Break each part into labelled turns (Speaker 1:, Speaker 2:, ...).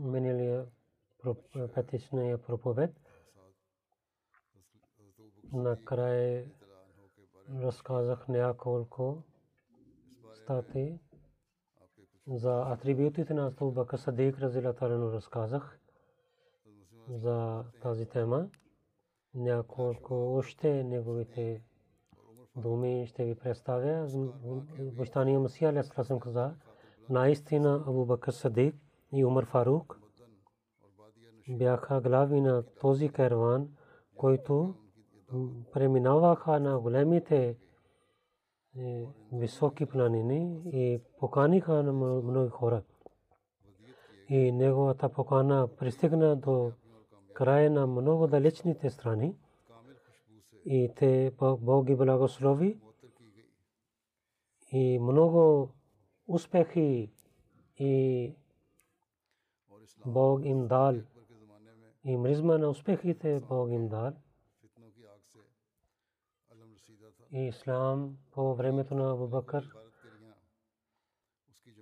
Speaker 1: Миналия петичния проповед накрая разказах няколко стати за атрибутите на Абу Бакр Садик разилатарено разказах за тази тема. Няколко още неговите думи ще ви представя. Бащания Масия Алейхиссалам каза, наистина Абу Бакр Садик и Умар Фарук бяха глави на този караван, който преминаваха на големите е, високи планини и поканиха на много хора. И неговата покана пристигна до края на много далечните страни. И те Бог ги благослови и много успехи и Бог им дал и мризма на успехите Бог им дал. И ислам по времето на Абу Бакър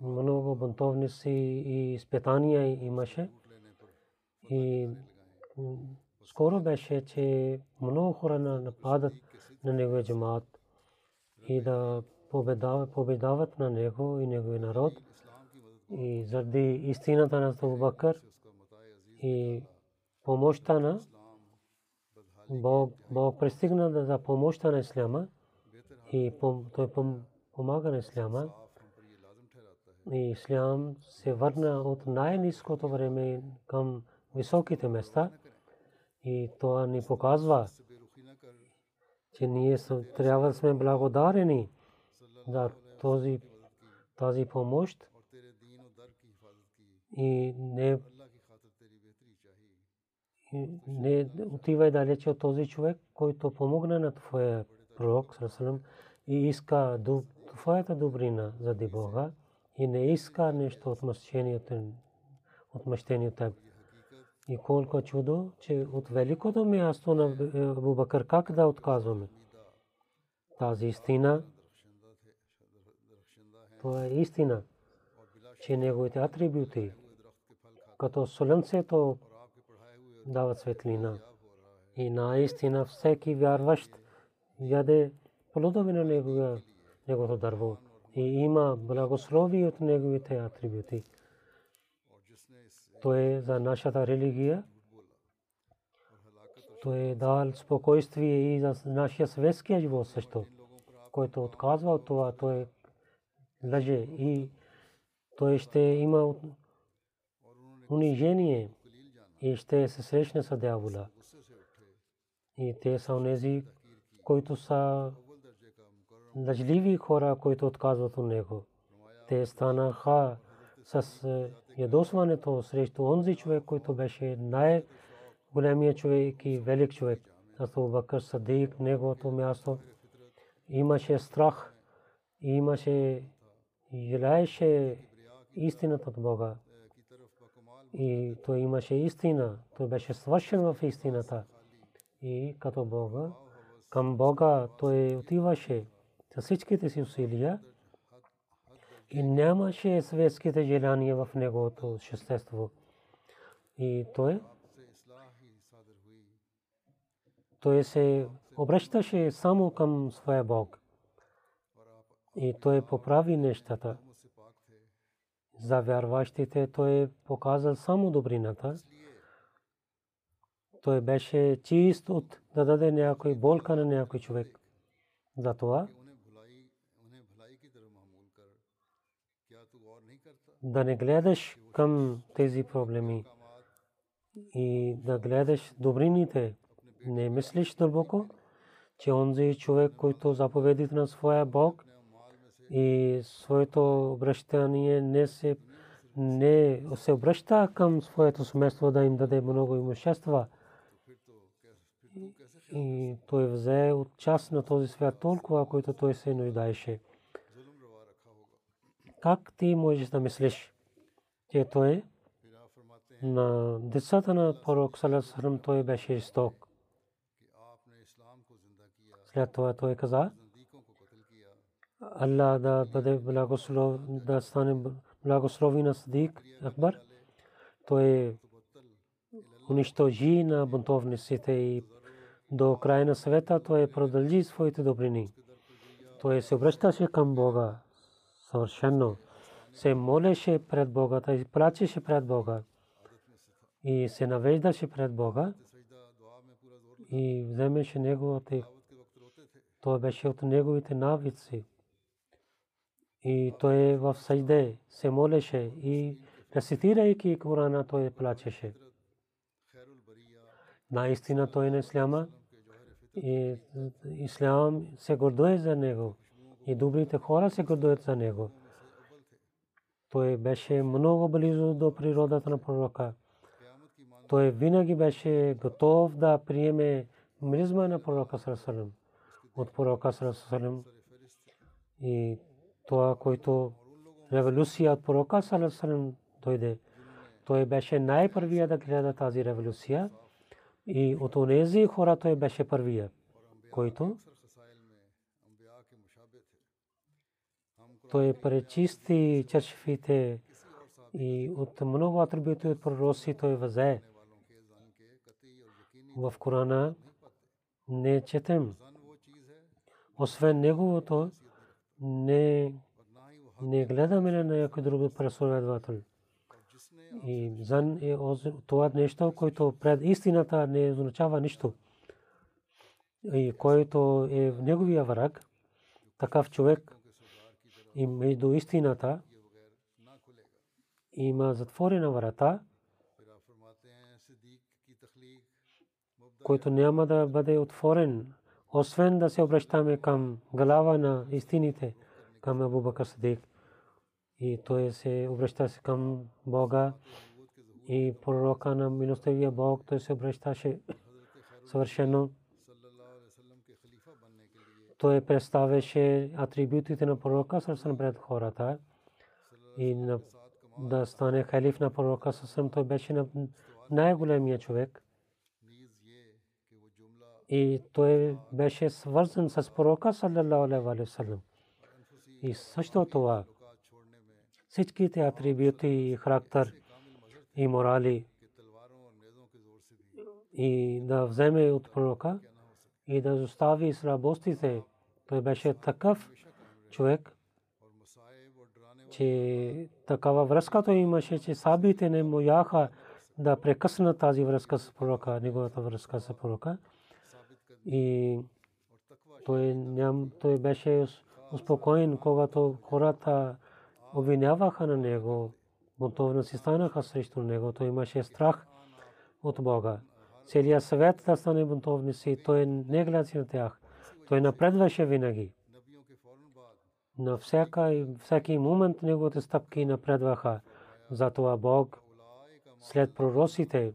Speaker 1: много бунтовници и изпитания имаше. И скоро беше, че много хора нападат на неговия джамат и да победават на него и неговия народ. И заради истината на Абу и помощта на Бог, Бог пристигна за помощта на Исляма и той помага на Исляма. И Ислям се върна от най-низкото време към високите места. И това ни показва, че ние трябва да сме благодарени за този, тази помощ и не, не отивай далече от този човек, който помогна на твоя пророк и иска твоята добрина заради Бога и не иска нещо от мъщението от теб. И колко чудо, че от великото място на Абу Бакър как да отказваме. Тази истина, това е истина, че неговите атрибути, като слънцето дават светлина. И наистина всеки вярващ яде плодове на неговото дърво и има благослови от неговите атрибути. Той е за нашата религия. Той е дал спокойствие и за нашия светския живот също. Който отказва от това, той лъже и той ще има унижение и ще се срещне с дявола. И те са онези, които са лъжливи хора, които отказват от него. Те станаха с ядосването срещу онзи човек, който беше най-големият човек и велик човек. Абу Бакър Садик, неговото място, имаше страх, имаше, желаеше истината от Бога. И той имаше истина. Той беше свършен в истината. И като Бога, към Бога той отиваше с всичките си усилия и нямаше светските желания в неговото същество. И той, той се обръщаше само към своя Бог. И той поправи нещата. За вярващите той показал само добрината. Той беше чист от да даде някой болка на някой човек. Затова да не гледаш към тези проблеми и да гледаш добрините. Не мислиш дълбоко, че онзи човек, който заповедите на своя Бог и своето обращание не се не се обръща към своето семейство да им даде много имущества. И той взе от част на този свят толкова, който той се нуждаеше. Как ти можеш да мислиш, че той на децата на пророк Салесарам той беше жесток. След това той каза, Allah да бъде благослов, да стане благослови на Садик Акбар. Той унищожи на бунтовниците и до края на света той продължи своите добрини. Той се обръщаше към Бога съвършено. Се молеше пред Бога, и плачеше пред Бога. И се навеждаше пред Бога. И вземеше неговите. Той беше от неговите навици. И той в sajde се молеше и рецитирайки Корана той плачеше. Наистина той не исляма и ислям се гордое за него и добрите хора се гордеят за него. Той беше много близо до природата на пророка. Той винаги беше готов да приеме миризма на пророка Сарасалам. От пророка Сарасалам. И това, който революция от пророка Салесалем дойде. Той беше най-първия да гледа тази революция и от онези хора той беше първия, който той пречисти чершфите и от много атрибути от пророци той взе. В Корана не четем. Освен неговото, не, не гледаме на някой друг преследовател. И зан е това нещо, което пред истината не означава нищо. И който е в неговия враг, такъв човек и между истината има затворена врата, който няма да бъде отворен освен да се обръщаме към глава на истините, към Абу Бакр Садик. И той се обръщаше към Бога и пророка на милостивия Бог, той се обръщаше съвършено. Той представяше атрибутите на пророка съвсем пред хората и на, да стане халиф на пророка съвсем той беше най-големия човек и той беше свързан с пророка саллалаху алейхи ва саллям. И също това всичките атрибути и характер и морали и да вземе от пророка и да остави слабостите. Беше такъв човек, че имаше, че не можаха да прекъснат тази връзка с пророка, неговата връзка. И той, ням, той беше успокоен, когато хората обвиняваха на него, бунтовници станаха срещу него. Той имаше страх от Бога. Целият свет да стане бунтовници, той не гледа на тях. Той напредваше винаги. На всяка, всеки момент неговите стъпки напредваха. Затова Бог след пророците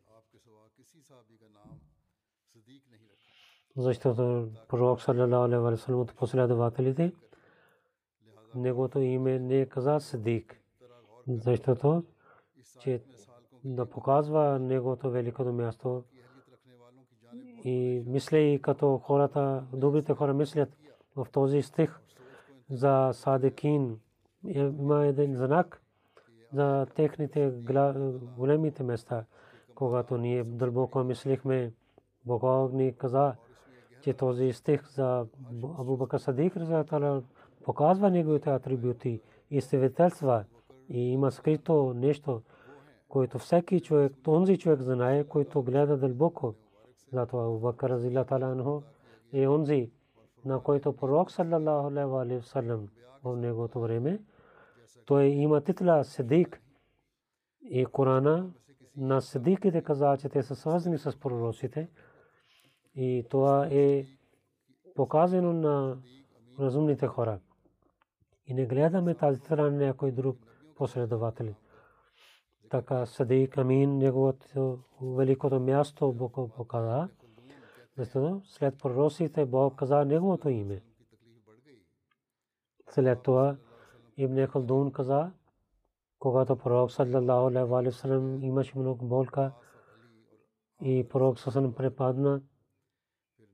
Speaker 1: защото пророк саллалаху алейхи ва саллям от последователите неговото име не е каза Сидик, защото че да показва неговото великото място и мисли като хората, добрите хора мислят в този стих за Садикин. Е, има един знак за техните големите места, когато ние дълбоко мислихме, Бог ни каза, че този стих за Абу Бакр Садик показва неговите атрибути и свидетелства и има скрито нещо, което всеки човек, този човек знае, който гледа дълбоко. Затова Абу Бакр Разила Таланхо е онзи, на който пророк саллалаху алейхи ва саллям в неговото време той има титла Сидик и Корана на Сидиките каза, че те са свързани с пророците и това е показано на разумните хора. И не гледаме тази страна на някой друг последовател. Така Садик Амин, неговото великото място Бог показа. Защото след пророците Бог каза неговото име. След това Ибн Халдун каза, когато пророк саллалаху алейхи ва саллям имаше много болка и пророк саллалаху препадна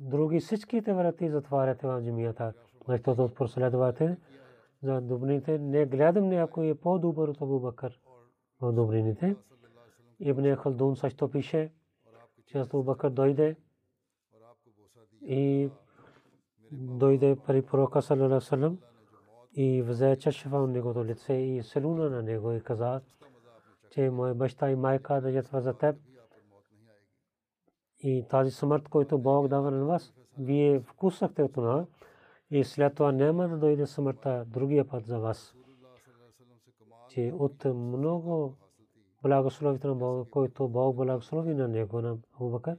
Speaker 1: други всичките врати затваряте в джамията. Защото от последовате за добрините не гледам някой е по-добър от Абу Бакър в добрините. Ибн Халдун също пише, че Абу Бакър дойде и дойде при пророка саллям и взе чашва от неговото лице и селуна на него и каза, че мой баща и майка да ятва за теб и тази смърт, който Бог дава на вас, вие вкусахте от това и след това няма да дойде смъртта другия път за вас. Че от много благословите на Бога, който Бог благослови на него, на Абу Бакър,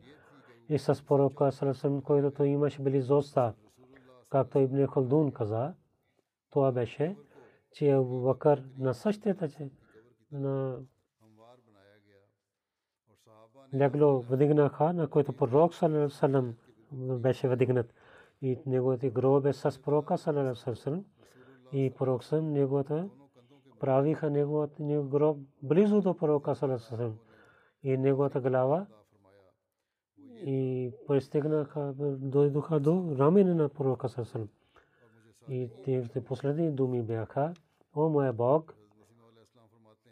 Speaker 1: и с пророка Салесалам, който той имаше близостта, както Ибн Халдун каза, това беше, че Абу Бакър на същата, на легло вдигнаха, на който пророк салам беше вдигнат. И неговите гроб с пророка салам и пророк съм неговата правиха неговата негов гроб близо до пророка салам и неговата глава и пристигнаха, дойдоха до рамене на пророка салам. И техните последни думи бяха, о моя Бог,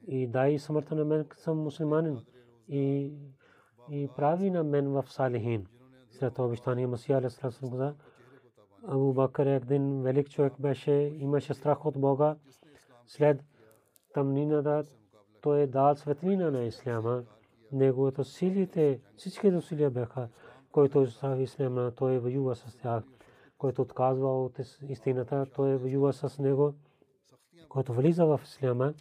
Speaker 1: и дай смъртта на мен съм мусулманин и и прави на мен в салихин. След това обещание Масия алейхиссалам каза, Абу Бакър един велик човек беше, имаше страх от Бога. След тъмнината той е дал светлина на Исляма. Неговото силите, всички усилия бяха, който остави Исляма, той воюва с тях. Който отказва от истината, той воюва с него. Който влиза в Исляма,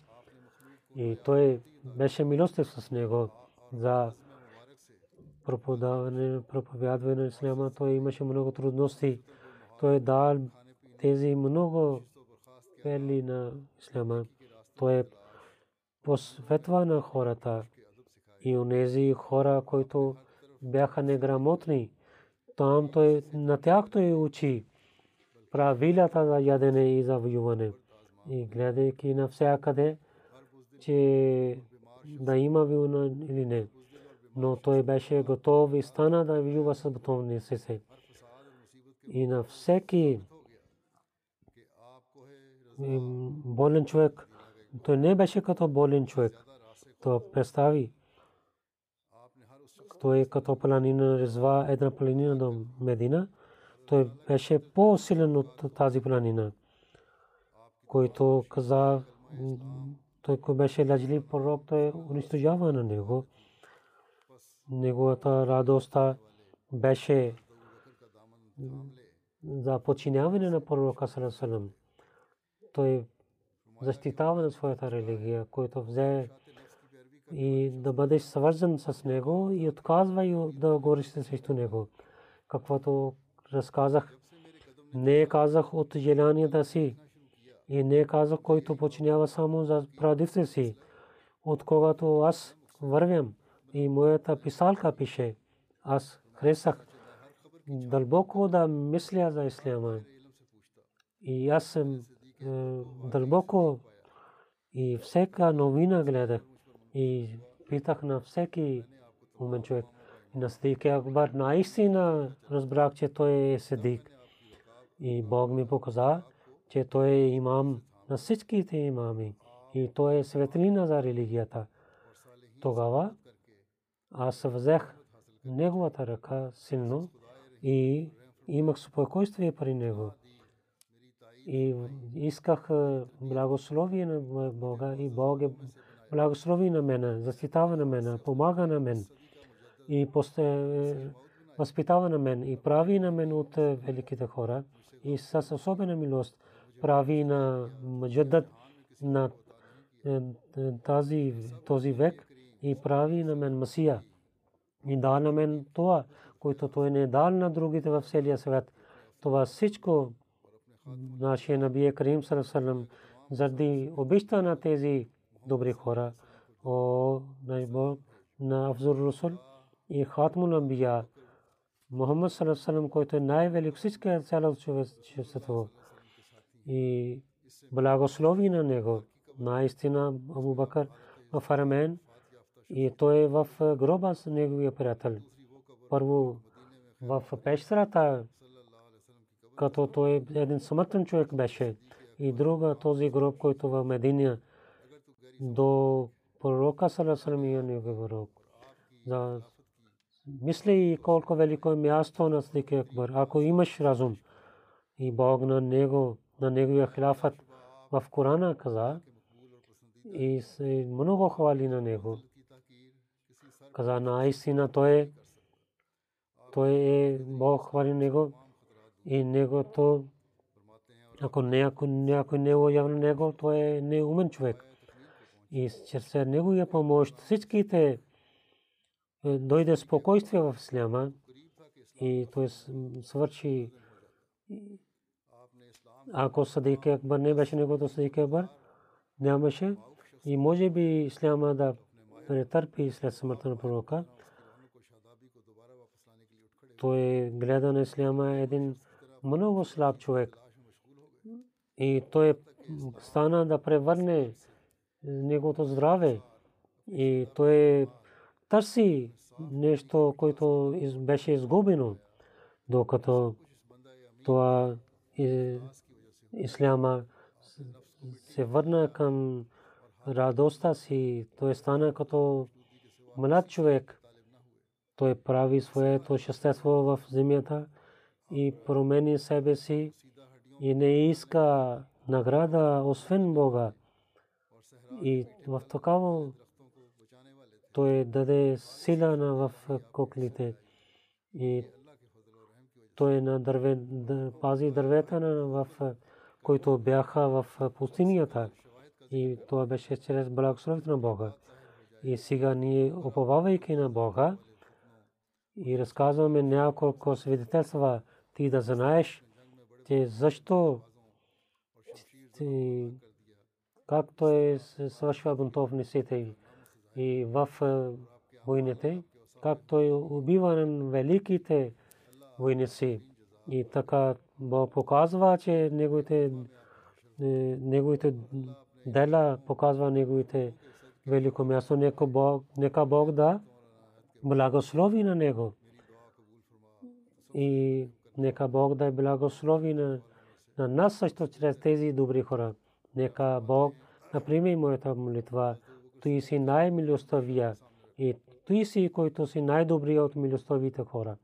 Speaker 1: и той беше милостив с него за проповядване, проповядване на исляма. Той имаше много трудности. Той дал тези много пели на исляма. Той е посветва на хората и онези хора, които бяха неграмотни. Там той на тях той учи правилата за ядене и за воюване. И гледайки навсякъде, че да има вина или не. Но той беше готов и стана да воюва с бутовни се. И на всеки болен човек, той не беше като болен човек. То представи, той като планина резва една планина до Медина. Той беше по-силен от тази планина, който каза, той беше лъжлив пророк, той унищожава на него. Неговата радост беше за подчиняване на пророка Салесалам. Той защитава на своята религия, който взе и да бъде свързан с него и отказва и да говориш срещу него. Каквото разказах, не казах от желанията си и не казах, който починява само за прадивите си. От когато аз вървям и моята писалка пише, аз хресах дълбоко да мисля за исляма. И аз съм дълбоко и всека новина гледах и питах на всеки умен човек. На Сидик Акбар наистина разбрах, че той е Сидик. И Бог ми показа, че той е имам на всичките имами. И той е светлина за религията. Тогава аз взех неговата ръка силно и имах спокойствие при него. И исках благословие на Бога и Бог е благослови на мен, защитава на мен, помага на мен и възпитава на мен и прави на мен от великите хора и с особена милост прави на маджадът на тази, този век и прави на мен Масия. И дал на мен това, което той не дал на другите в целия свят. Това всичко нашия Набия Карим Сарасалам заради обичта на тези добри хора. О, най-бог на Афзур Русул и Хатмул Амбия. Мухаммад Салам, който е най-велик всички цяло човечеството. И благослови на него. Наистина Абу Бакър в Арамен и той е в гроба с неговия приятел. Първо в пещерата, като той е един смъртен човек беше. И друга този гроб, който в Мединия до пророка Салесалам и неговия пророк. За мисли колко велико е място на Сдик Акбар. Ако имаш разум и Бог на него, на неговия хилафът в Корана каза и много хвали на него. Каза наистина той е той е Бог хвали него и него то ако някой не е явно него, той е неумен човек и чрез неговия помощ. Всичките е, дойде спокойствие в Исляма и той свърши. Ако Садик Акбар не беше негото Садик Акбар, нямаше. И може би Исляма да претърпи след смъртта на пророка. Той гледа на Исляма един много слаб човек и той стана да превърне неговото здраве и той търси нещо, което беше изгубено, докато това исляма се върна към радостта си, той стана като млад човек. Той прави своето щастество в земята и промени себе си и не иска награда освен Бога. И в такава той даде сила на в коклите. И той на дърве, пази дървета на в които бяха в пустинята. И това беше чрез благословите на Бога. И сега ние, уповавайки на Бога, и разказваме няколко свидетелства, ти да знаеш, че защо ти как той свършва бунтовниците и в войните, как той убива великите войници. И така Бог показва, че неговите, неговите дела показва неговите велико място. Нека Бог, да благослови на него. И нека Бог да благослови на, на нас също чрез тези добри хора. Нека Бог наприеми моята молитва. Ти си най-милостивия и той си, който си най-добрият от милостивите хора.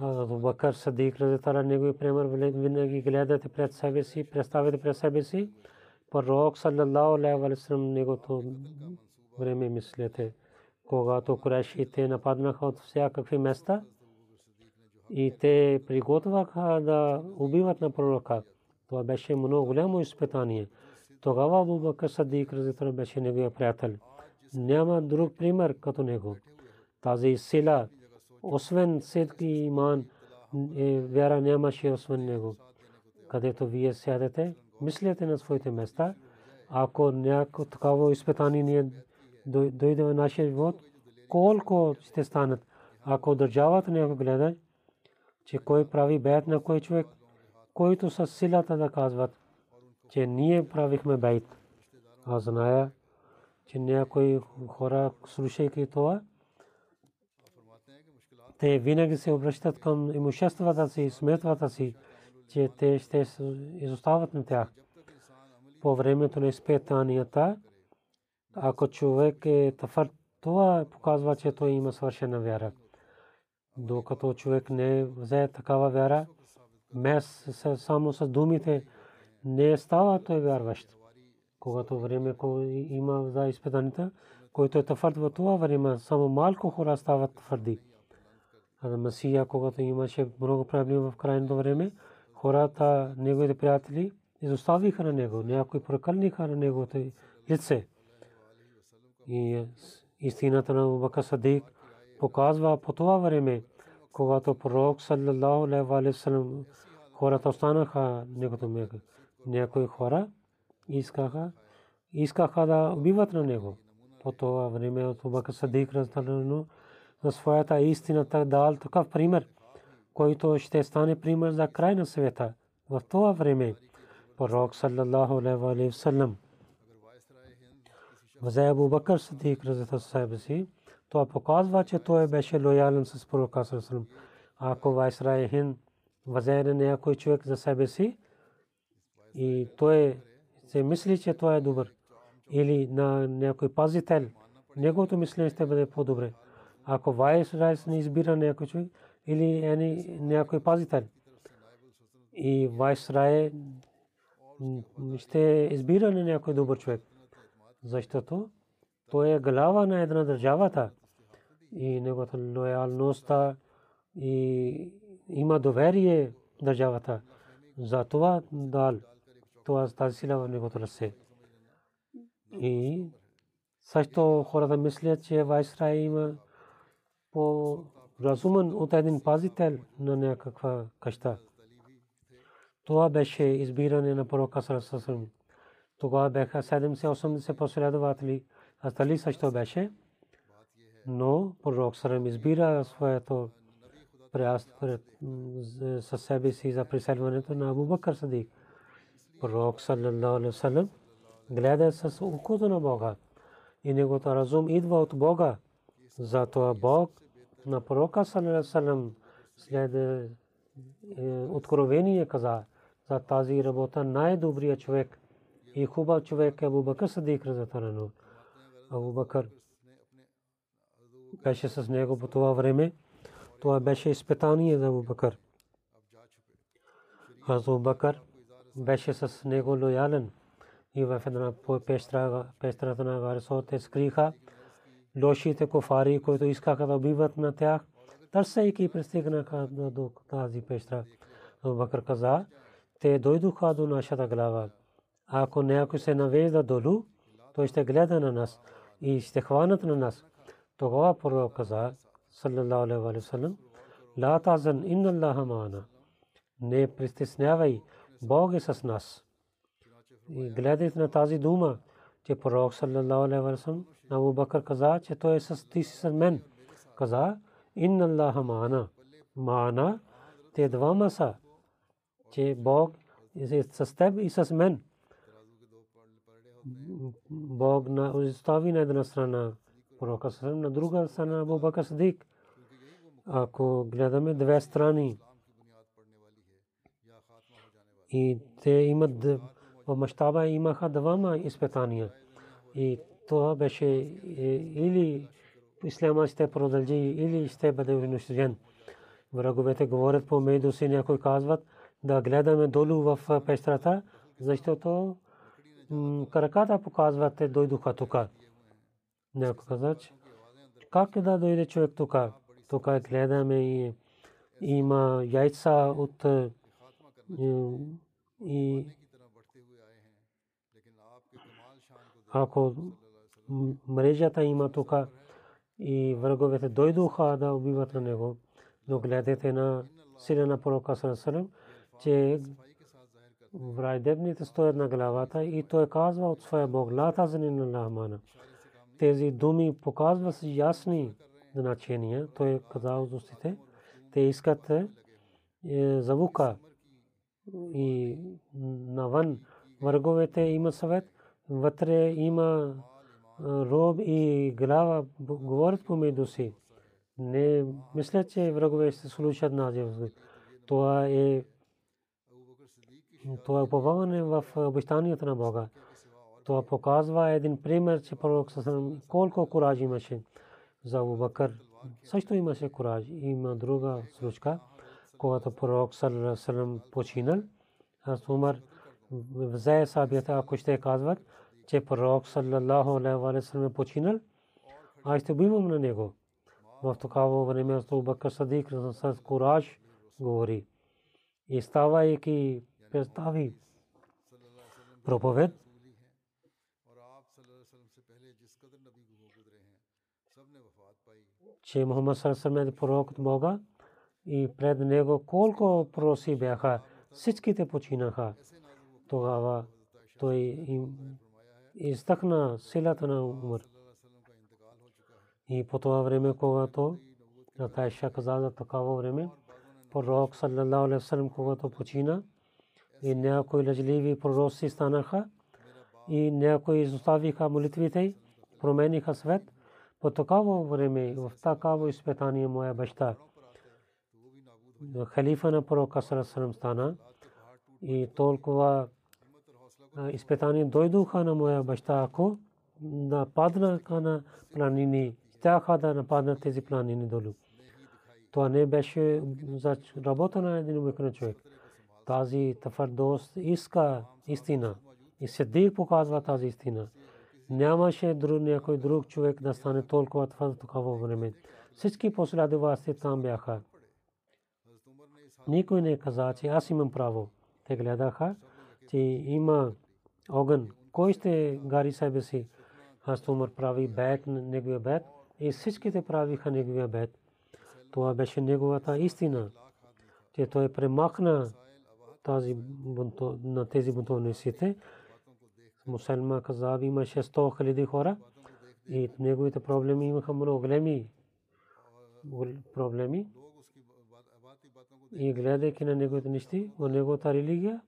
Speaker 1: Абу Бакър Садик разитара негови пример винаги гледате пред себе си, представете пред себе си. Пророк саллалаху алейхи ва саллям негото време мислете, когато Курайшите нападнаха от всякакви места и те приготвяха да убиват на пророка. Това беше много голямо изпитание. Тогава Абу Бакър Садик разитара беше неговия приятел. Няма друг пример като него. Тази сила освен сидк и иман, е, вяра нямаше освен него. Където вие сядете, мислете на своите места, ако някакво такова изпитание ни дойде в нашия живот, колко ще станат. Ако държавата някой гледа, че кой прави бейт на кой човек, който с силата да казват, че ние правихме бейт. Аз зная, че някои хора, слушайки това, те винаги се обръщат към имуществата си, сметвата си, че те ще изостават на тях. По времето на изпитанията, ако човек е тафър, това показва, че той има свършена вяра. Докато човек не взе такава вяра, мес само с думите не става той вярващ. Когато време има за изпитанията, който е тафърд в това време, само малко хора стават твърди. Масия, когато имаше много проблеми в крайното време, хората, неговите приятели, изоставиха на него, някои прокълниха на неговото лице. И истината на Бака Садик показва по това време, когато пророк саллаллаху алейхи салам хората останаха неговото мега. Някои хора искаха, искаха да убиват на него. По това време от Бака Садик разталено за своята истината дал такъв пример, който ще стане пример за край на света. В това време пророк саллаллаху алейхи ва саллям взе Абу Бакър Сидик разата себе си, това показва, че той беше лоялен с пророка саллаллаху Ако Вайсрай Хин взе някой човек за себе си и той се мисли, че той е добър или на някой пазител, неговото мислене ще бъде по-добре ако вайс райс не избира някой човек или някой пазител. И вайс рай ще избира някой добър човек. Защото той е глава на една държавата и неговата лоялността и има доверие държавата. За това дал това тази сила в неговото ръце. И също хората мислят, че Вайсрай има по-разумен от един пазител на някаква къща. Това беше избиране на пророка Сарасасрам. Тогава бяха 70-80 последователи. Остали също беше. Но пророк Сарам избира своето прияст със себе си за преселването на Абу Бакър Садик. Пророк саллаллаху алейхи васалам гледа с окото на Бога и неговото разум идва от Бога. Затова Бог на пророка саллаллаху след е, откровение каза за тази работа най-добрият човек и хубав човек е Абу Бакър Садик разатарано. Абу Бакър беше с него по това време. Това беше изпитание за Абу Бакър. Абу Бакър беше с него лоялен и в една пещерата на Гарсо те скриха лошите кофари, които искаха да убиват на тях, търсейки пристигнаха до тази пещера. Бакър каза, те дойдоха до нашата глава. Ако някой се навежда долу, той ще гледа на нас и ще хванат на нас. Тогава пророк каза, саллаллаху алейхи ва саллям, ла тазан инна Аллаха маана. Не притеснявай, Бог е с нас. И гледайте на тази дума, че пророк саллаллаху алейхи ва саллям Абу Бакър каза, че той е с ти си с мен. Каза, инна Аллаха маана. Маана, те двама са, че Бог е с теб и с мен. Бог на остави на една страна пророка Сасалам, на друга страна Абу Бакър Садик. Ако гледаме две страни и те имат в мащаба имаха двама изпитания. И това беше или ислама ще продължи или ще бъде унищожен. Враговете говорят по меду си, някои казват да гледаме долу в пещерата, защото краката показват те дойдоха тук. Някой каза, как да дойде човек тук? Тук гледаме и има яйца от и ако мрежата има тук и враговете дойдоха да убиват на него, но гледате на сина на пророка Сарасалам, че враждебните стоят на главата и той казва от своя Бог, ла тазани на Рахмана. Тези думи показват с ясни значения. Той казал от устите. Те искат е, завука и навън враговете има съвет, вътре има роб и глава говорят помежду си. Не мисля, че врагове ще слушат нас. Това е това е уповаване в обещанията на Бога. Това показва един пример, че пророк Сасалам колко кураж имаше за Абубакър. Също имаше кураж. Има друга случка, когато пророк Сасалам починал. Аз Умар взе сабията, ако ще казват, че пророк саллаллаху алейхи ва салlam е починал, аз ще убивам на него. В такава време Абу Бакър Садик с кураж говори. И ставайки представи проповед, че Мухаммад Салсалам е пророк от Бога и пред него колко пророци бяха, всичките починаха. Тогава той им изтъкна силата на Умар. И по това време, когато Натайша каза за такава време, пророк саллалаху алейхи вассалам, когато почина, и някои лъжливи пророци станаха, и някои изоставиха молитвите, промениха свет. По такава време, в такава изпитание моя баща, халифа на пророка саллалаху стана, и толкова изпитание дойдоха на моя баща, ако нападнаха на планини, щяха да нападнат тези планини долу. Това не беше за работа на един обикновен човек. Тази твърдост иска истина. И Сидик показва тази истина. Нямаше друг някой друг човек да стане толкова твърд такова време. Всички последователи там бяха. Никой не каза, че аз имам право. Те гледаха, че има огън. Кой ще гари себе си? Аз Умар прави бед, неговия бед и всичките правиха неговия бед. Това беше неговата истина, че той премахна тази на тези бунтовниците. Мусалма каза, имаше 100 хиляди хора и неговите проблеми имаха много големи проблеми. И гледайки на неговите нещи, в неговата религия,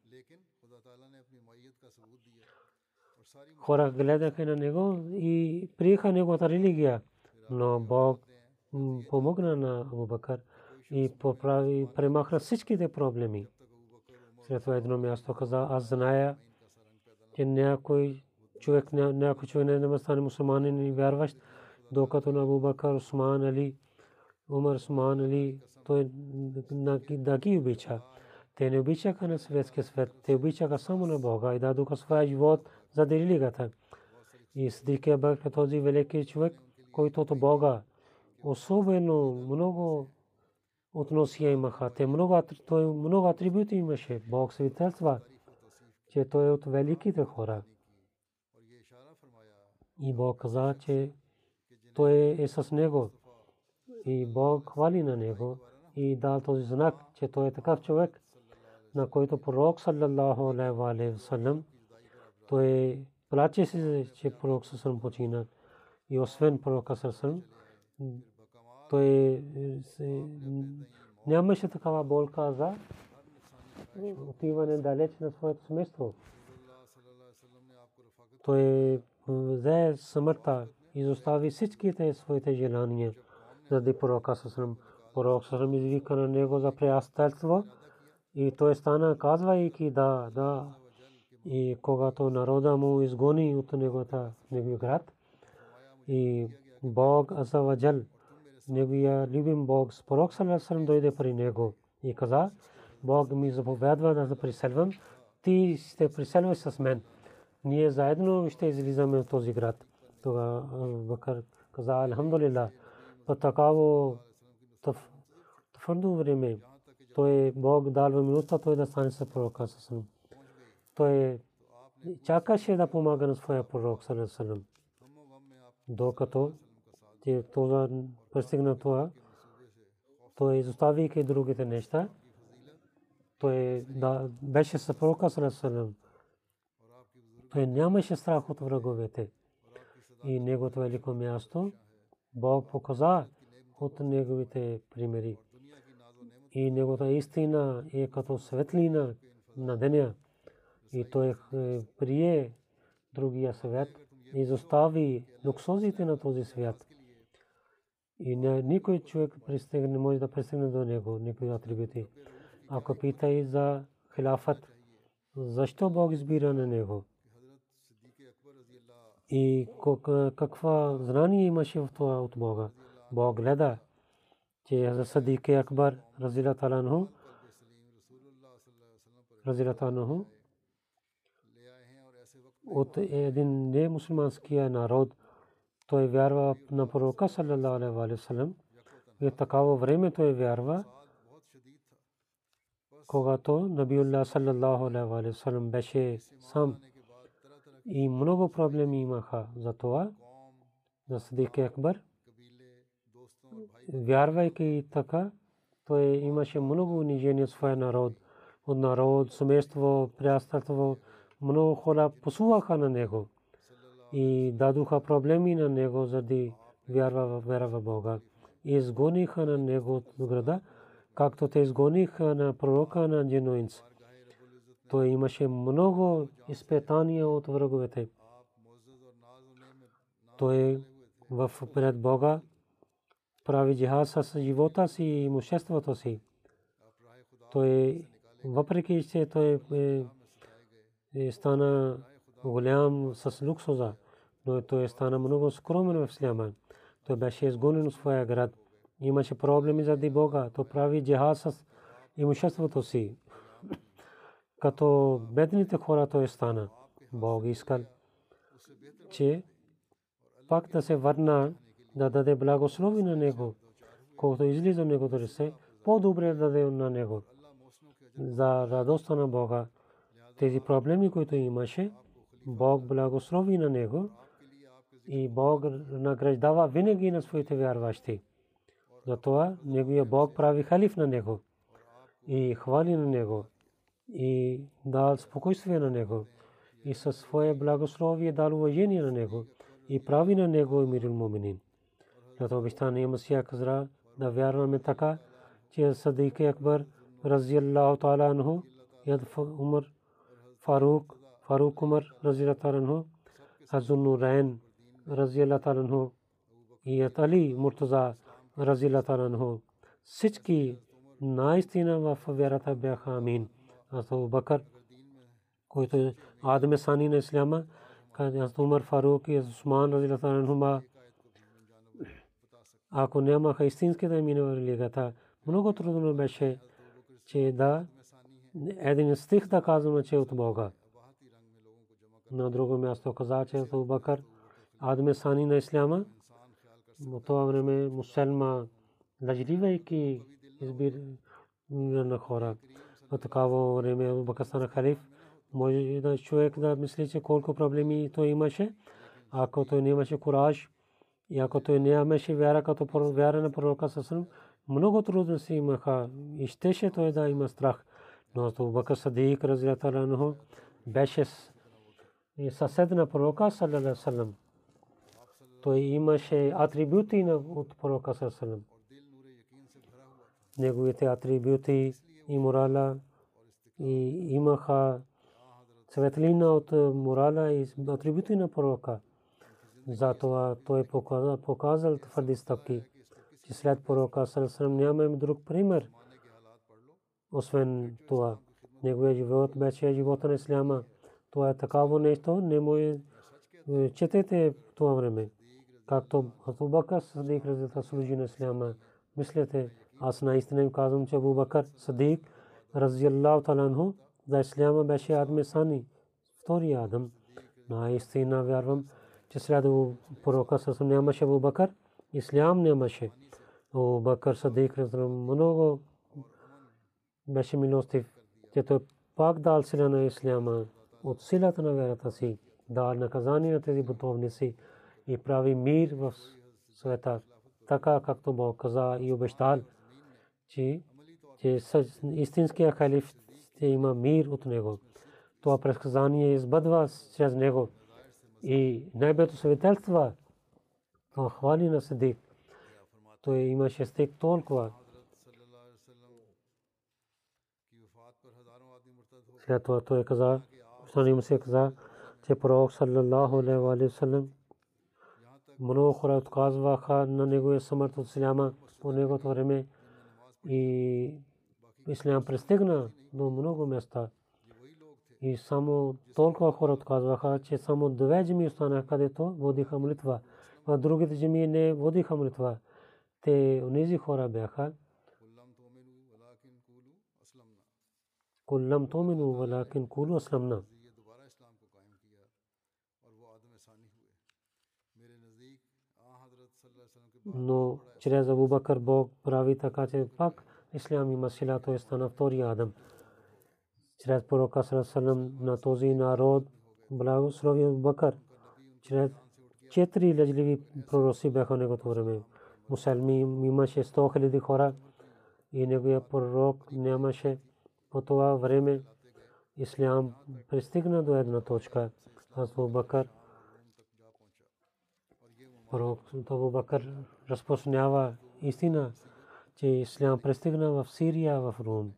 Speaker 1: хора гледаха на него и приеха неговата религия. Но Бог помогна на Абу Бакър и поправи, премахна всичките проблеми. След това едно място каза, аз зная, че някой човек, някой човек не да стане мусулманин и вярващ, докато на Абу Бакър, Усман Али, Умар Усман Али, той да ги обича. Те не обичаха на светския свет, те обичаха само на Бога и дадоха своя живот за религията. И Сидикия Бакър този велики човек, който от Бога особено много отношения имаха. Те много, той много атрибути имаше. Бог свидетелства, че той е от великите хора. И Бог каза, че той е с него. И Бог хвали на него и дал този знак, че той е такъв човек, на който пророк саллаллаху алейхи ва саллям той плаче си, че пророк саллаллаху почина. И освен пророка саллаллаху той нямаше такава болка за отиване далеч на своето семейство. Той взе смъртта, изостави всичките своите желания заради пророка Сасрам. Пророк Сасрам извика на него за приятелство и той стана казвайки да, да. И когато народа му изгони от неговата неговия град, и Бог Азаваджал, неговия любим Бог, с пророк Салесалам дойде при него и каза, Бог ми заповядва да преселвам, ти ще преселваш с мен. Ние заедно ще излизаме от този град. Тогава Бакър каза, Алхамдулилlah, по такаво твърдо време, той Бог дал минута той да стане с пророка Салесалам. Той чакаше да помага на своя пророк Салесалам. Докато това пристигна това, той изоставяйки другите неща, той да беше с пророка Салесалам. Той нямаше страх от враговете. И неговото велико място Бог показа от неговите примери. И неговата истина е като светлина на деня. И той прие другия свят и застави луксозите на този свят. И никой човек не може да пристигне до него, никой атрибути. Ако питай за хилафът, защо Бог избира на него? И каква знание имаше в това от Бога? Бог гледа, че за Садик Акбар, разила таланху, разила таланху, от един немусулманския народ, той вярва на пророка саллалаху. И такава време той вярва, когато Набиулlah саллалаху алейхи ва саллям беше сам. И много проблеми имаха за това, за Садик Акбар. Така, той имаше много унижение в народ. Народ, семейство, приятелство, много хора посуваха на него и дадоха проблеми на него заради вяра в вера в Бога. И изгониха на него от града, както те изгониха на пророка на Джинуинс. Той имаше много изпитания от враговете. Той в пред Бога прави джихад с живота си и имуществото си. Той въпреки че той е стана голям с луксоза, но той стана много скромен в Исляма. Той беше изгонен от своя град. Имаше проблеми заради Бога. Той прави джихад с имуществото си. Като бедните хора той стана. Бог искал, че пак да се върна да даде благослови на него, колкото излиза него да се, по-добре да даде на него. За радостта на Бога, тези проблеми, които имаше, Бог благослови на него и Бог награждава винаги на своите вярващи. Затова неговия Бог прави халиф на него и хвали на него и дал спокойствие на него и със своя благословие дал уважение на него и прави на него мирил муминин. Зато обещание Масия казра да вярваме така, че Садик Акбар разияллаху таала анху яд Умар فاروق فاروق عمر رضی اللہ تعالیٰ عنہ ہو حضل رضی اللہ تعالن عنہ يت علی مرتضى رضی اللہ تعالن عنہ سچ کی ناستينہ و فویرہ تھا، بے خامین حضرت و بكر كوئى تو آدم ثانين اسلامہ، حضرت عمر فاروق کی عثمان رضی اللہ تعالیٰ عنہ آکو نعمہ خیستین کے ترمين و لیگا گيا تھا۔ انتر الميشي چي دا един стих да казваме, че от Бога на друго място каза, че Абу Бакър Адме Сани на Исляма, в това време мусульма лъжливайки избир на хора. В такава време Абу Бакър халиф. Може да човек да мисли, че колко проблеми той имаше, ако той нямаше кураж и ако той нямаше вяра като вяра на пророка Сасрам, много трудности имаха и щеше той да има страх. Но Абу Бакър Садик, разилата беше съсед на пророка саллалаху салам. Той имаше атрибути на от пророка саллалаху неговите атрибути и морала и имаха светлина от морала и атрибути на пророка. Затова той показал твърди стъпки, че след пророка саллалаху нямаме друг пример. Освен това, неговия живот беше живота на исляма. Това е такава нещо, не може четете това време. както Абу Бакър Садик разата служи на исляма. Мислете аз наистина им казвам че Абу Бакър Садик разияллаху таланху за исляма беше адме сани втори адам. Наистина вярвам че след пророка със нямаше Абу Бакър. Ислям нямаше. Абу Бакър Садик разрам много беше милостив. Че той пак дал сила на исляма от силата на вярата си дал наказание на тези бунтовници и прави мир в света така както Бог каза и обещал че че истинския халиф ще има мир от него. Това предсказание избъдва чрез него и най-бето свидетелства това хвали на Садик той имаше стик толкова след това той каза Сани му се каза че пророк саллаллаху алейхи ва саллям много хора отказваха на неговия смърт от исляма по неговото време и ислям пристигна до много места и само толкова хора отказваха, че само две джами останаха, където водиха молитва. В другите джами не водиха молитва. Те онези хора бяха. Куллам томину валакин кулу асламна. Но чрез Абу Бакър Бог прави така, че пак ислам има сила, той стана втори Адам. Чрез пророка Салам на този народ благослови Абу Бакър. Чрез четири лъжливи пророци бяха неговото време. Мусалми имаше 100 хиляди хора и неговия пророк нямаше по това време ислям пристигна до една точка. Абу Бакър пророк Абу Бакър разпространява истина, че ислям пристигна в Сирия, в Рум.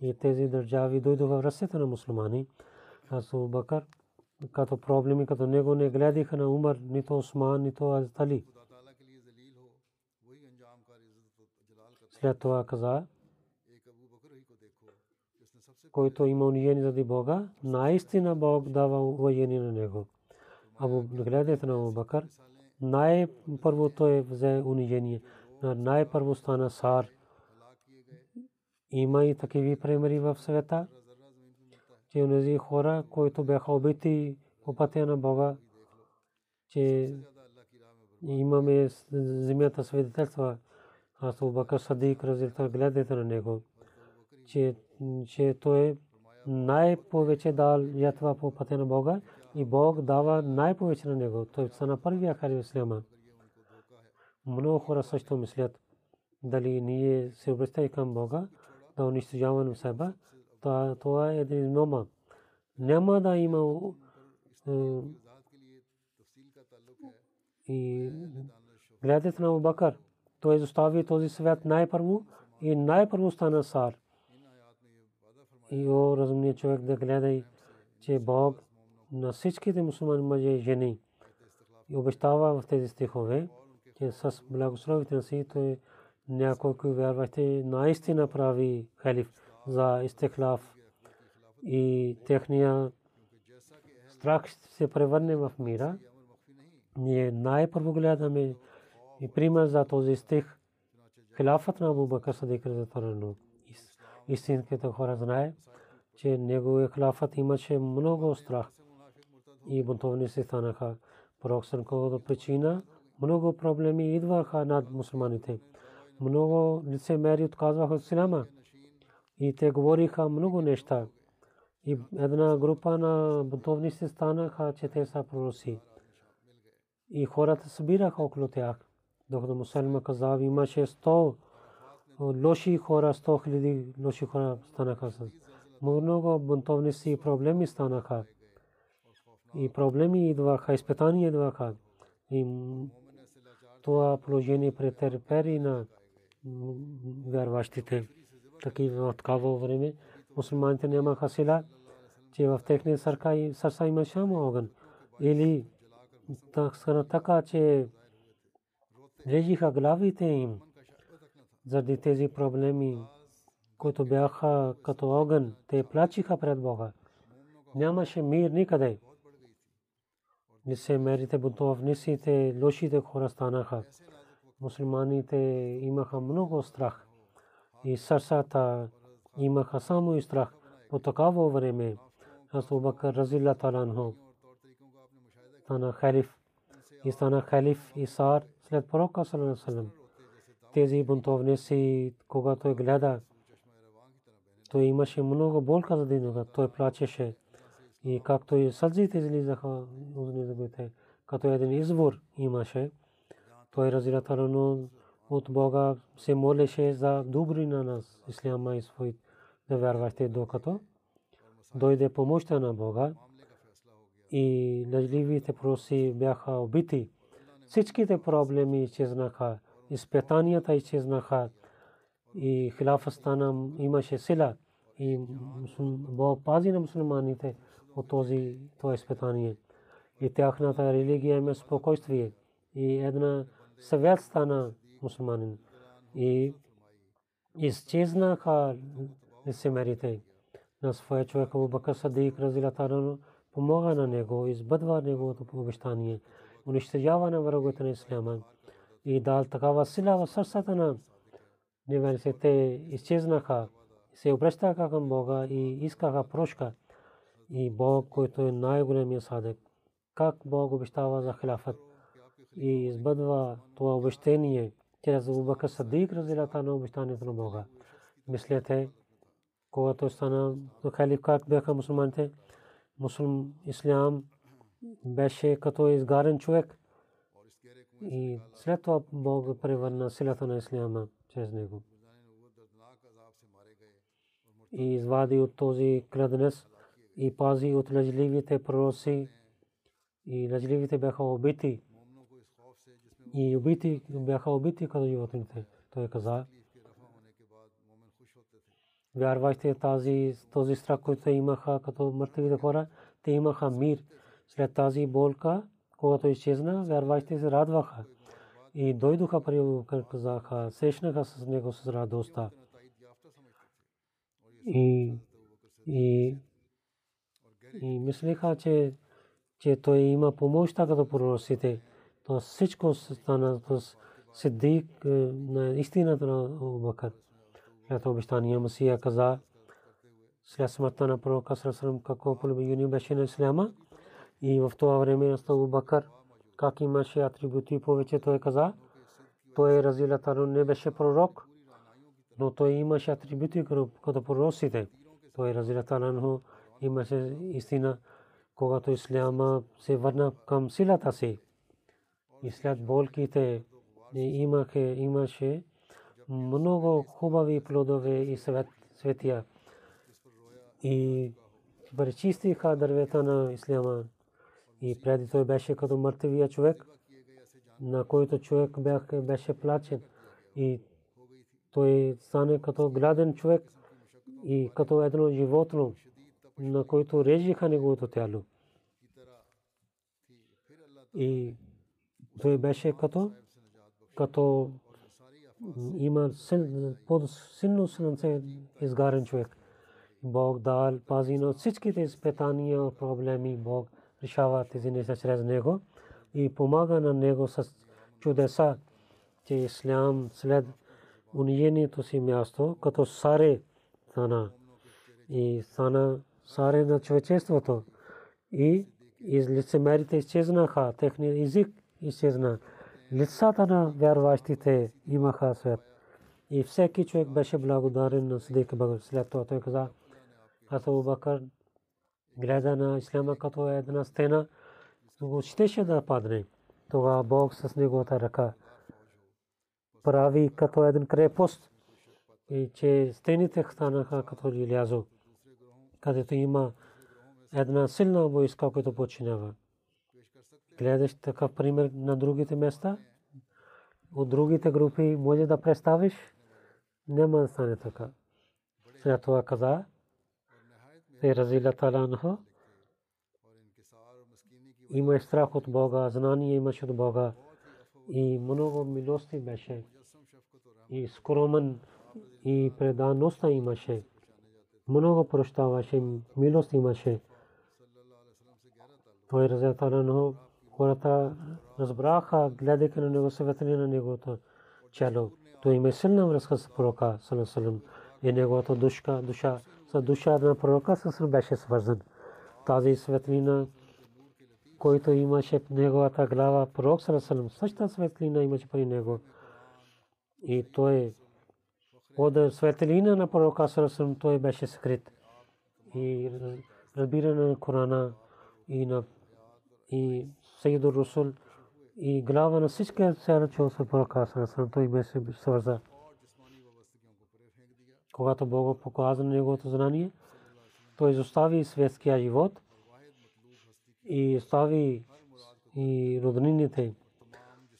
Speaker 1: И тези държави дойдоха в ръцете на мусулмани. Абу Бакър като проблеми, като него не гледаха на Умар, нито Осман, нито Азтали. След това каза, който има униение заради Бога, наистина Бог дава уважение на него. Абу гледайте на Абу най-първо той взе унижение, най-първо стана сар. Има и такива примери в света, че онези хора, които бяха убити по пътя на Бога, че имаме земята свидетелства. Аз Бакър Садик гледайте на него, че, че той най-повече дал ятва по пътя на Бога и Бог дава най-повече на него. Той стана първия халиф Ислама. Много хора също мислят дали ние се обръщаме към Бога, да унищожаваме себе, това е един нома. Няма да има и гледате на Бакър. Той изостави този свят най-първо и най-първо стана сар. И о разумният човек да гледа, че Бог на всичките мусулмани мъже и жени и обещава в тези стихове, че с благословите на си той някой вярващи наистина прави халиф за истихлаф и техния страх ще се превърне в мира. Ние най-първо гледаме и пример за този стих. Хилафът на Абу Бакър Садик Разатарано. Истинските хора знае, че неговия хилафът имаше много страх и бунтовни се станаха. Пророк Сърковата причина много проблеми идваха над мусулманите. Много лицемери отказваха от Исляма. И те говориха много неща. И една група на бунтовници станаха, че те са пророци. И хората събираха около тях. Докато мусулма казав, имаше 100 лоши хора, 100 хиляди лоши хора станаха. Много бунтовници проблеми станаха и проблеми идваха, изпитания идваха. И това положение претърпери на вярващите. Такива такава време мусулманите нямаха сила, че в техния сърца има само огън. Или така, че режиха главите им заради тези проблеми, които бяха като огън. Те плачиха пред Бога. Нямаше мир никъде лицемерите, бунтовниците, лошите хора станаха. Мусулманите имаха много страх и сърцата имаха само и страх. По такава време Хазрат Бакър разилла таланху стана халиф и стана халиф Исар след пророка саллаллаху тези бунтовници, когато гледа, той имаше много болка за дината, той плачеше. И както и сълзите излизаха от незабите, като един извор имаше, той разилатарано от Бога се молеше за добри на нас, исляма и своите да вярвахте, докато дойде помощта на Бога и лъжливите проси бяха убити. Всичките проблеми изчезнаха, изпитанията изчезнаха. И хилафа стана имаше сила. И Бог пази на мусулманите от този това изпитание. И тяхната религия има спокойствие. И една съвет стана мусулманин. И изчезнаха лицемерите. На своя човек Абу Бакър Садик разилатарано помога на него, избъдва неговото обещание, унищожава на враговете на Исляма и дал такава сила в сърцата на неверниците. Те изчезнаха, се обръщаха към Бога и искаха прошка. И Бог, който е най-големия садек, как Бог обещава за хилафът и избъдва това обещание чрез Абу Бакър Садик разилатарано обещанието на Бога. Мислете, когато стана халиф как бяха мусулманите, мусулм ислям беше като изгарен човек. И след това Бог превърна силата на исляма чрез него. И извади от този кладенец и пази от лъжливите пророци. И лъжливите бяха убити. И убити бяха убити като животните. Той каза, вярвайте тази, този страх, който имаха като мъртвите хора, те имаха мир. След тази болка, когато изчезна, вярвайте се радваха. И дойдоха при казаха, срещнаха с него с радостта. И, и, и мислиха, че, че той има помощта като пророците. То всичко стана, то седик на истината на Бакър след обещания Масия каза след смъртта на пророка Срасалам какво полюбени беше на Исляма и в това време Астабу Бакър как имаше атрибути повече той каза. Той разила таро не беше пророк. Но той имаше атрибути като пророците той разила таро имаше истина когато Исляма се върна към силата си. И след болките имаше имаше много хубави плодове и светия. И пречистиха дървета на исляма. И преди той беше като мъртвия човек, на който човек беше плачен. И той стане като гладен човек и като едно животно, на който режиха неговото тяло. И той беше като, като има силно сърце изгарен човек. Бог дал пази на всичките изпитания, проблеми. Бог решава тези неща чрез него и помага на него с чудеса, че ислям след униението си място, като саре стана и стана саре на човечеството и из лицемерите изчезнаха, техният език изчезна лицата на вярващите имаха свет. И всеки човек беше благодарен на Сидик Багър. След това той каза, аз Бакър гледа на Исляма като една стена, го щеше да падне. Това Бог с неговата ръка прави като един крепост и че стените станаха като лязо, където има една силна войска, която починява гледаш такъв пример на другите места, от другите групи може да представиш, няма да стане така. След това каза, се разила таланха, има страх от Бога, знание имаше от Бога и много милости беше и скромен и предаността имаше. Много прощаваше, милост имаше. Той разя таланха хората разбраха, гледайки на него светлина на негото чело. Той има силна връзка с пророка, салам, и неговата душка, душа, с душа на пророка с беше свързан. Тази светлина, който имаше в неговата глава, пророк салам, същата светлина имаше при него. И той от светлина на пророка салам, той беше скрит. И разбиране на Корана и на и Sayyidul Rasul и глава на всички цяра чувства пророка салам, той беше свърза. Когато Бог показа неговото знание, той изостави светския живот и остави и роднините.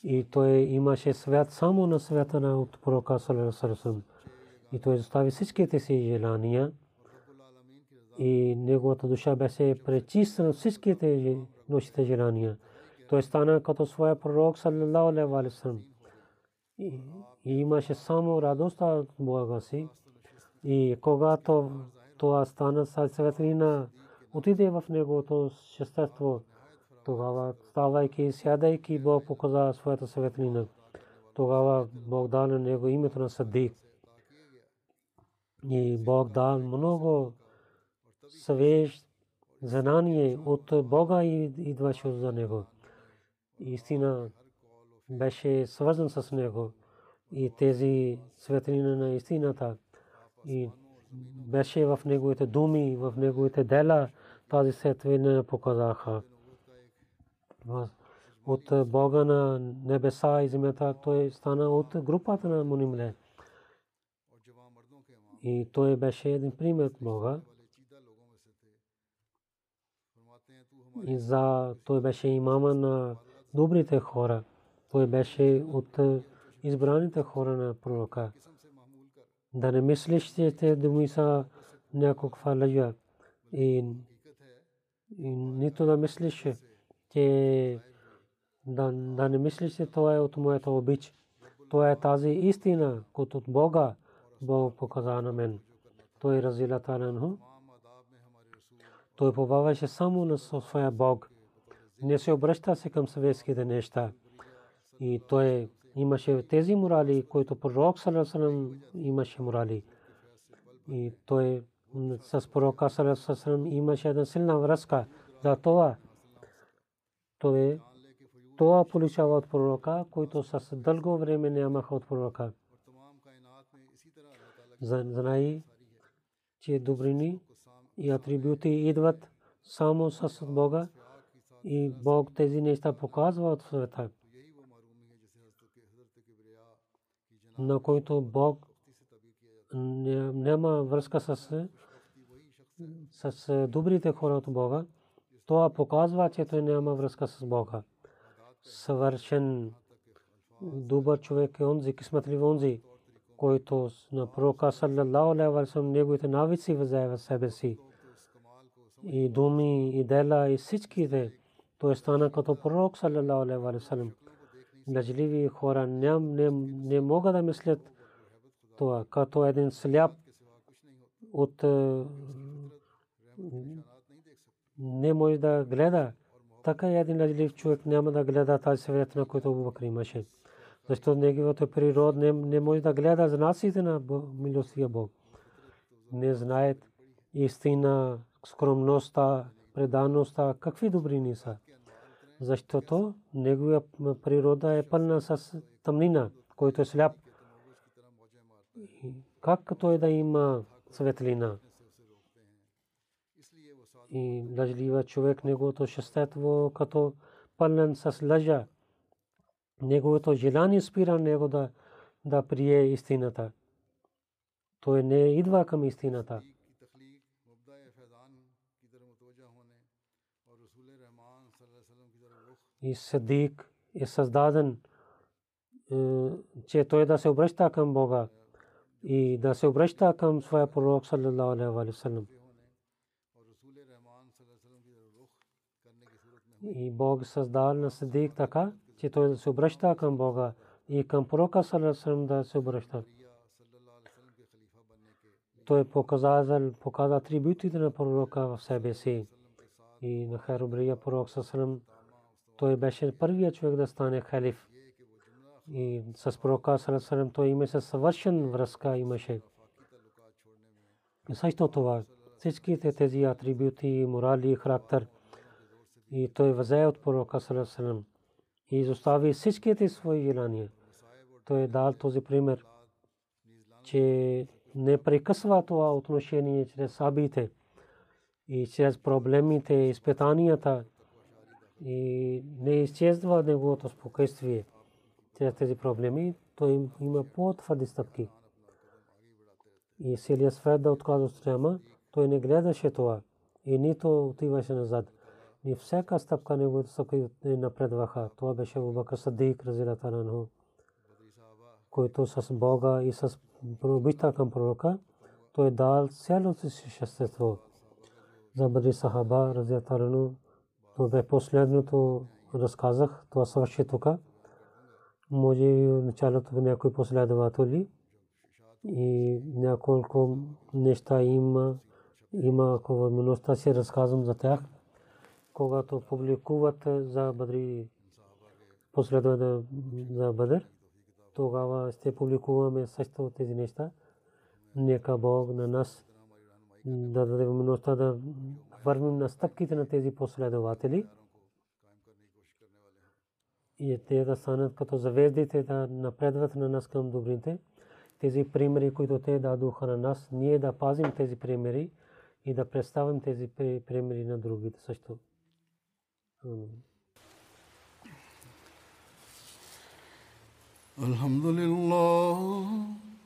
Speaker 1: И той имаше свят само на света на от пророка салам. И той изостави всичките си желания и неговата душа беше пречистена от всичките нощите желания. Той стана като своя пророк, саллалаху алейхи. И имаше само радост от Бога си. И когато това стана светлина, отиде в неговото същество, тогава ставайки, сядайки, Бог показа своята светлина. Тогава Бог дал на него името на Садик. И Бог дал много свеж знание от Бога и идваше за него. Истина беше свързан с него и тези светлина на истината и беше в неговите думи, в неговите дела, тази светлина показаха. От Бога на небеса и земята той стана от групата на Мунимле. И той беше един пример от Бога. И за той беше имама на добрите хора. Той беше от избраните хора на пророка. Да не мислиш, че те думи са някаква лъжа. И, и нито да мислиш, че да, да не мислиш, че това е от моята обич. Това е тази истина, която от Бога Бог показа на мен. Той разила таланху. Той побаваше само на своя Бог. Не се обръща се към съветските неща. И той имаше тези морали, които пророк Салесалам имаше морали. И той с пророка Салесалам имаше една силна връзка. За това той това получава от пророка, който с дълго време нямаха от пророка. Знай, че добрини и атрибути идват само с Бога и Бог тези неща показва от света. На който Бог няма връзка с с добрите хора от Бога, това показва, че той няма връзка с Бога. Съвършен добър човек е онзи, кисметлив онзи, който на пророка саллалаху алейхи ва салlam неговите навици възае в себе си. И думи, и дела, и всичките. Той стана като пророк саллалаху алейхи. Лъжливи хора не, не, не могат да мислят това, като един сляп от не може да гледа. Така един лъжлив човек няма да гледа тази свет, на който Абу Бакр имаше защото неговата природа не, не може да гледа знаците на милостия Бог. Не знаят истина, скромността, предаността, какви добрини са. Защото негова природа е пълна с тъмнина, който е сляп. Как той да има светлина? И лъжлива човек, неговото шестество, като пълнен с лъжа неговото желание спира него да, да прие истината. Той не идва към истината. И Садик е създаден, че той да се обръща към Бога и да се обръща към своя пророк, саллалаху алейхи ва салlam. И Бог създал на Садик така, че той да се обръща към Бога и към пророка Салесалам да се обръща. Той показа, показа атрибутите на пророка в себе си. И на Хайрубрия пророк Салесалам той беше първият човек да стане халиф. И с пророка Сарасарам той имаше съвършен връзка имаше. И също това, всичките тези атрибути, морали и характер, и той взе от пророка Сарасарам и изостави всичките свои желания. Той е дал този пример, че не прекъсва това отношение чрез сабите и чрез проблемите, изпитанията и не изчезва неговото спокойствие чрез тези проблеми, той има по-твърди стъпки. И целият свет да отказва страма, той не гледаше това и нито отиваше назад. И всяка стъпка неговите стъпки напредваха. Това беше Бакър Садик, разилата на него, който с Бога и с обичта към пророка, той дал цялото си същество. За Бадри Сахаба, разилата на това бе последното разказах, това свърши тук. Може и началото някои последователи и няколко неща има, има ако възможността си разказвам за тях. Когато публикуват за Бадри последовател за Бадър, тогава ще публикуваме също тези неща. Нека Бог на нас да даде възможността да върнем на стъпките на тези последователи и те да станат като завездите да напредват на нас към добрите. Тези примери, които те дадоха на нас, ние да пазим тези примери и да представим тези примери на другите също.
Speaker 2: الحمد لله